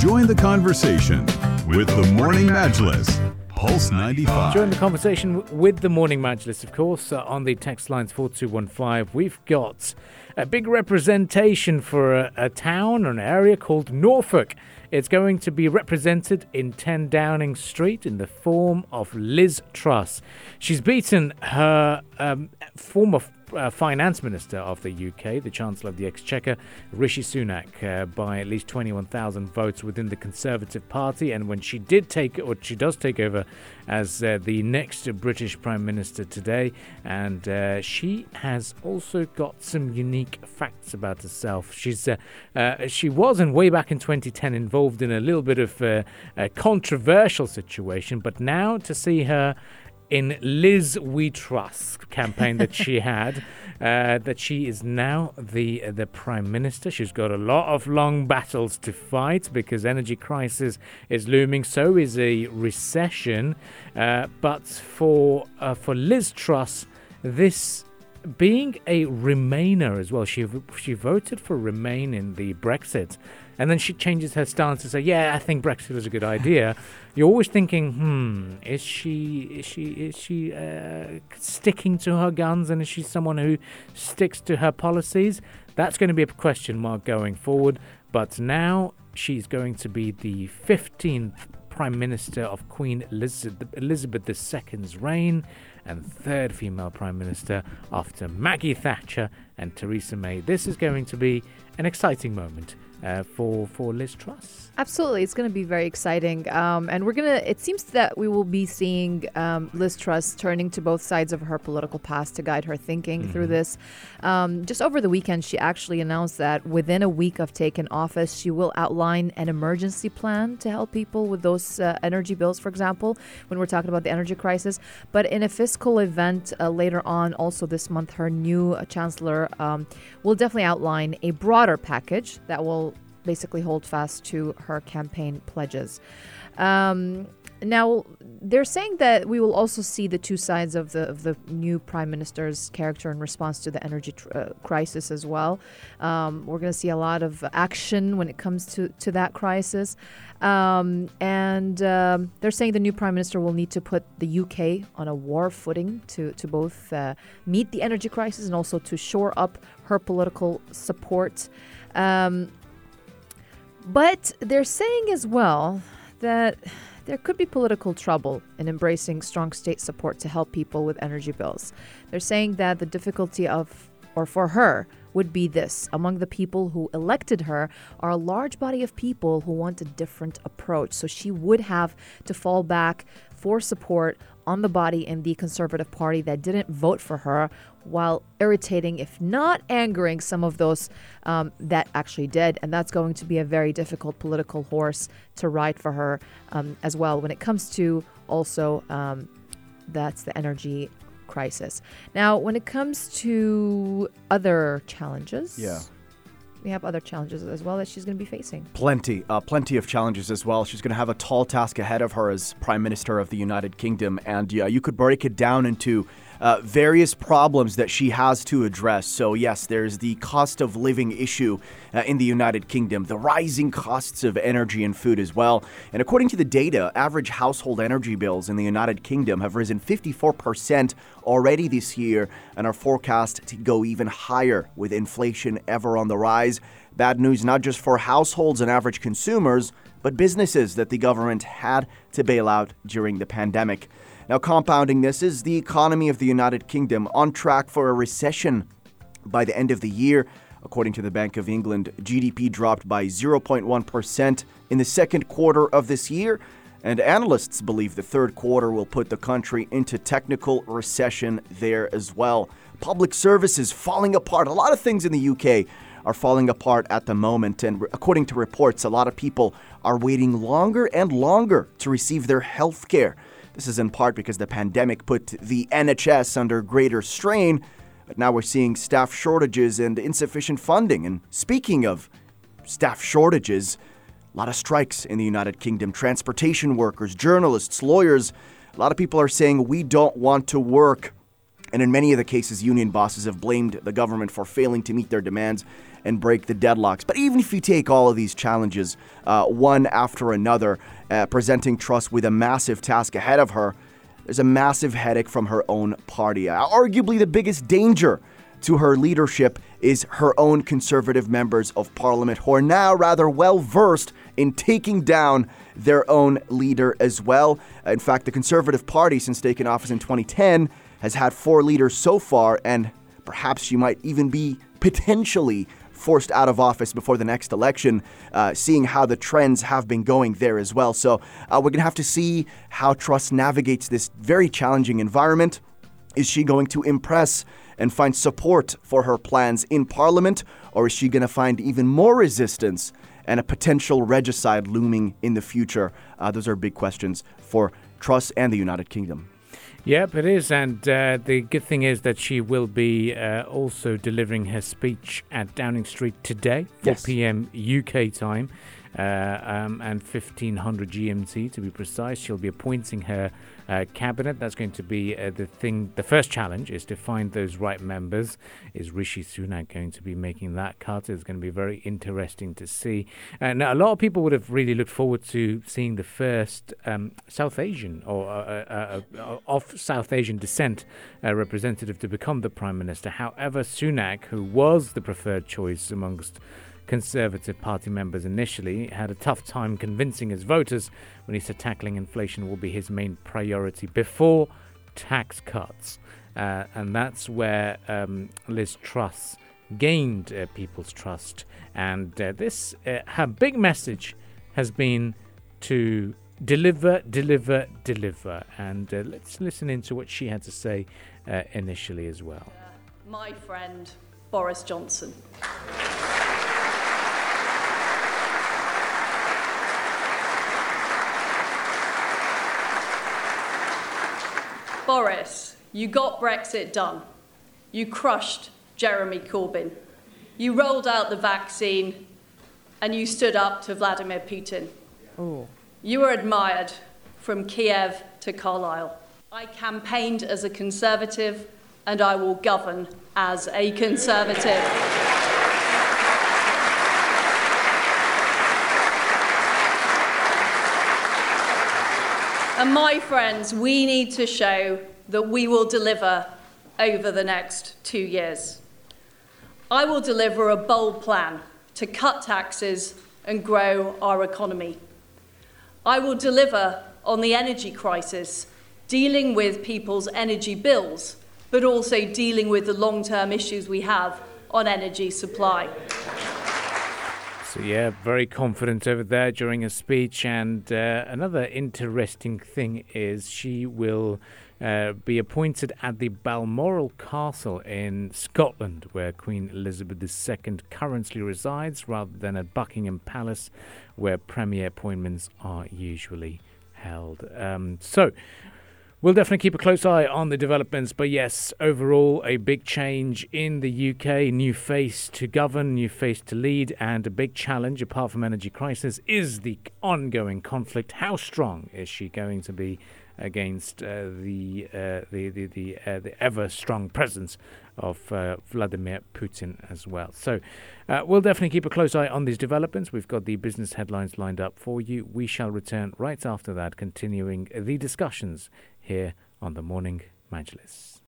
Join the conversation with the Morning Majlis. Pulse 95. Join the conversation with the Morning Majlis, of course, uh, on the text lines 4215. We've got a big representation for a, a town an area called Norfolk. It's going to be represented in 10 Downing Street in the form of Liz Truss. She's beaten her um, former uh, finance minister of the UK, the Chancellor of the Exchequer, Rishi Sunak, uh, by at least 21,000 votes within the Conservative Party. And when she did take, or she does take over as uh, the next British Prime Minister today, and uh, she has also got some unique facts about herself. She's uh, uh, she was, and way back in 2010, involved in a little bit of a controversial situation, but now to see her in Liz We Trust campaign that she had, uh, that she is now the the prime minister. She's got a lot of long battles to fight because energy crisis is looming. So is a recession. Uh, but for uh, for Liz Truss, this being a Remainer as well, she she voted for Remain in the Brexit, and then she changes her stance to say, "Yeah, I think Brexit was a good idea." You're always thinking, "Hmm, is she is she is she uh, sticking to her guns, and is she someone who sticks to her policies?" That's going to be a question mark going forward. But now she's going to be the 15th Prime Minister of Queen Elizabeth, Elizabeth II's reign and third female Prime Minister after Maggie Thatcher and Theresa May. This is going to be an exciting moment uh, for for Liz Truss. Absolutely, it's going to be very exciting, um, and we're gonna. It seems that we will be seeing um, Liz Truss turning to both sides of her political past to guide her thinking mm-hmm. through this. Um, just over the weekend, she actually announced that within a week of taking office, she will outline an emergency plan to help people with those uh, energy bills, for example, when we're talking about the energy crisis. But in a fiscal event uh, later on, also this month, her new uh, chancellor um, will definitely outline a broader package that will basically hold fast to her campaign pledges. Um, now they're saying that we will also see the two sides of the of the new prime minister's character in response to the energy tr- uh, crisis as well. Um, we're going to see a lot of action when it comes to to that crisis, um, and um, they're saying the new prime minister will need to put the UK on a war footing to to both uh, meet the energy crisis and also to shore up her political support. Um, but they're saying as well that there could be political trouble in embracing strong state support to help people with energy bills. They're saying that the difficulty of, or for her, would be this among the people who elected her are a large body of people who want a different approach. So she would have to fall back for support on the body in the Conservative Party that didn't vote for her, while irritating, if not angering, some of those um, that actually did. And that's going to be a very difficult political horse to ride for her um, as well. When it comes to also, um, that's the energy crisis. Now, when it comes to other challenges, yeah we have other challenges as well that she's going to be facing. Plenty, uh, plenty of challenges as well. She's going to have a tall task ahead of her as Prime Minister of the United Kingdom, and yeah, you could break it down into uh, various problems that she has to address. So, yes, there's the cost of living issue uh, in the United Kingdom, the rising costs of energy and food as well. And according to the data, average household energy bills in the United Kingdom have risen 54% already this year and are forecast to go even higher with inflation ever on the rise. Bad news not just for households and average consumers, but businesses that the government had to bail out during the pandemic. Now, compounding this is the economy of the United Kingdom on track for a recession by the end of the year. According to the Bank of England, GDP dropped by 0.1% in the second quarter of this year, and analysts believe the third quarter will put the country into technical recession there as well. Public services falling apart. A lot of things in the UK are falling apart at the moment, and according to reports, a lot of people are waiting longer and longer to receive their health care. This is in part because the pandemic put the NHS under greater strain, but now we're seeing staff shortages and insufficient funding. And speaking of staff shortages, a lot of strikes in the United Kingdom. Transportation workers, journalists, lawyers, a lot of people are saying we don't want to work. And in many of the cases, union bosses have blamed the government for failing to meet their demands and break the deadlocks. But even if you take all of these challenges, uh, one after another, uh, presenting Truss with a massive task ahead of her, there's a massive headache from her own party. Uh, arguably, the biggest danger to her leadership is her own conservative members of parliament, who are now rather well versed in taking down their own leader as well. Uh, in fact, the Conservative Party, since taking office in 2010, has had four leaders so far, and perhaps she might even be potentially forced out of office before the next election, uh, seeing how the trends have been going there as well. So uh, we're going to have to see how Truss navigates this very challenging environment. Is she going to impress and find support for her plans in Parliament, or is she going to find even more resistance and a potential regicide looming in the future? Uh, those are big questions for Truss and the United Kingdom. Yep, it is. And uh, the good thing is that she will be uh, also delivering her speech at Downing Street today, 4 Yes. p.m. UK time. Uh, um, and 1500 GMT to be precise. She'll be appointing her uh, cabinet. That's going to be uh, the thing. The first challenge is to find those right members. Is Rishi Sunak going to be making that cut? It's going to be very interesting to see. Uh, now, a lot of people would have really looked forward to seeing the first um, South Asian or uh, uh, uh, of South Asian descent uh, representative to become the prime minister. However, Sunak, who was the preferred choice amongst Conservative Party members initially had a tough time convincing his voters when he said tackling inflation will be his main priority before tax cuts. Uh, and that's where um, Liz Truss gained uh, people's trust. And uh, this, uh, her big message has been to deliver, deliver, deliver. And uh, let's listen into what she had to say uh, initially as well. my friend Boris Johnson. Boris, you got Brexit done. You crushed Jeremy Corbyn. You rolled out the vaccine and you stood up to Vladimir Putin. You were admired from Kiev to Carlisle. I campaigned as a conservative and I will govern as a conservative. And my friends, we need to show that we will deliver over the next two years. I will deliver a bold plan to cut taxes and grow our economy. I will deliver on the energy crisis, dealing with people's energy bills, but also dealing with the long term issues we have on energy supply. So, yeah, very confident over there during her speech. And uh, another interesting thing is she will uh, be appointed at the Balmoral Castle in Scotland, where Queen Elizabeth II currently resides, rather than at Buckingham Palace, where premier appointments are usually held. Um, so, We'll definitely keep a close eye on the developments, but yes, overall, a big change in the UK. New face to govern, new face to lead, and a big challenge, apart from energy crisis, is the ongoing conflict. How strong is she going to be against uh, the, uh, the the the, uh, the ever strong presence of uh, Vladimir Putin as well? So, uh, we'll definitely keep a close eye on these developments. We've got the business headlines lined up for you. We shall return right after that, continuing the discussions here on the Morning Majlis.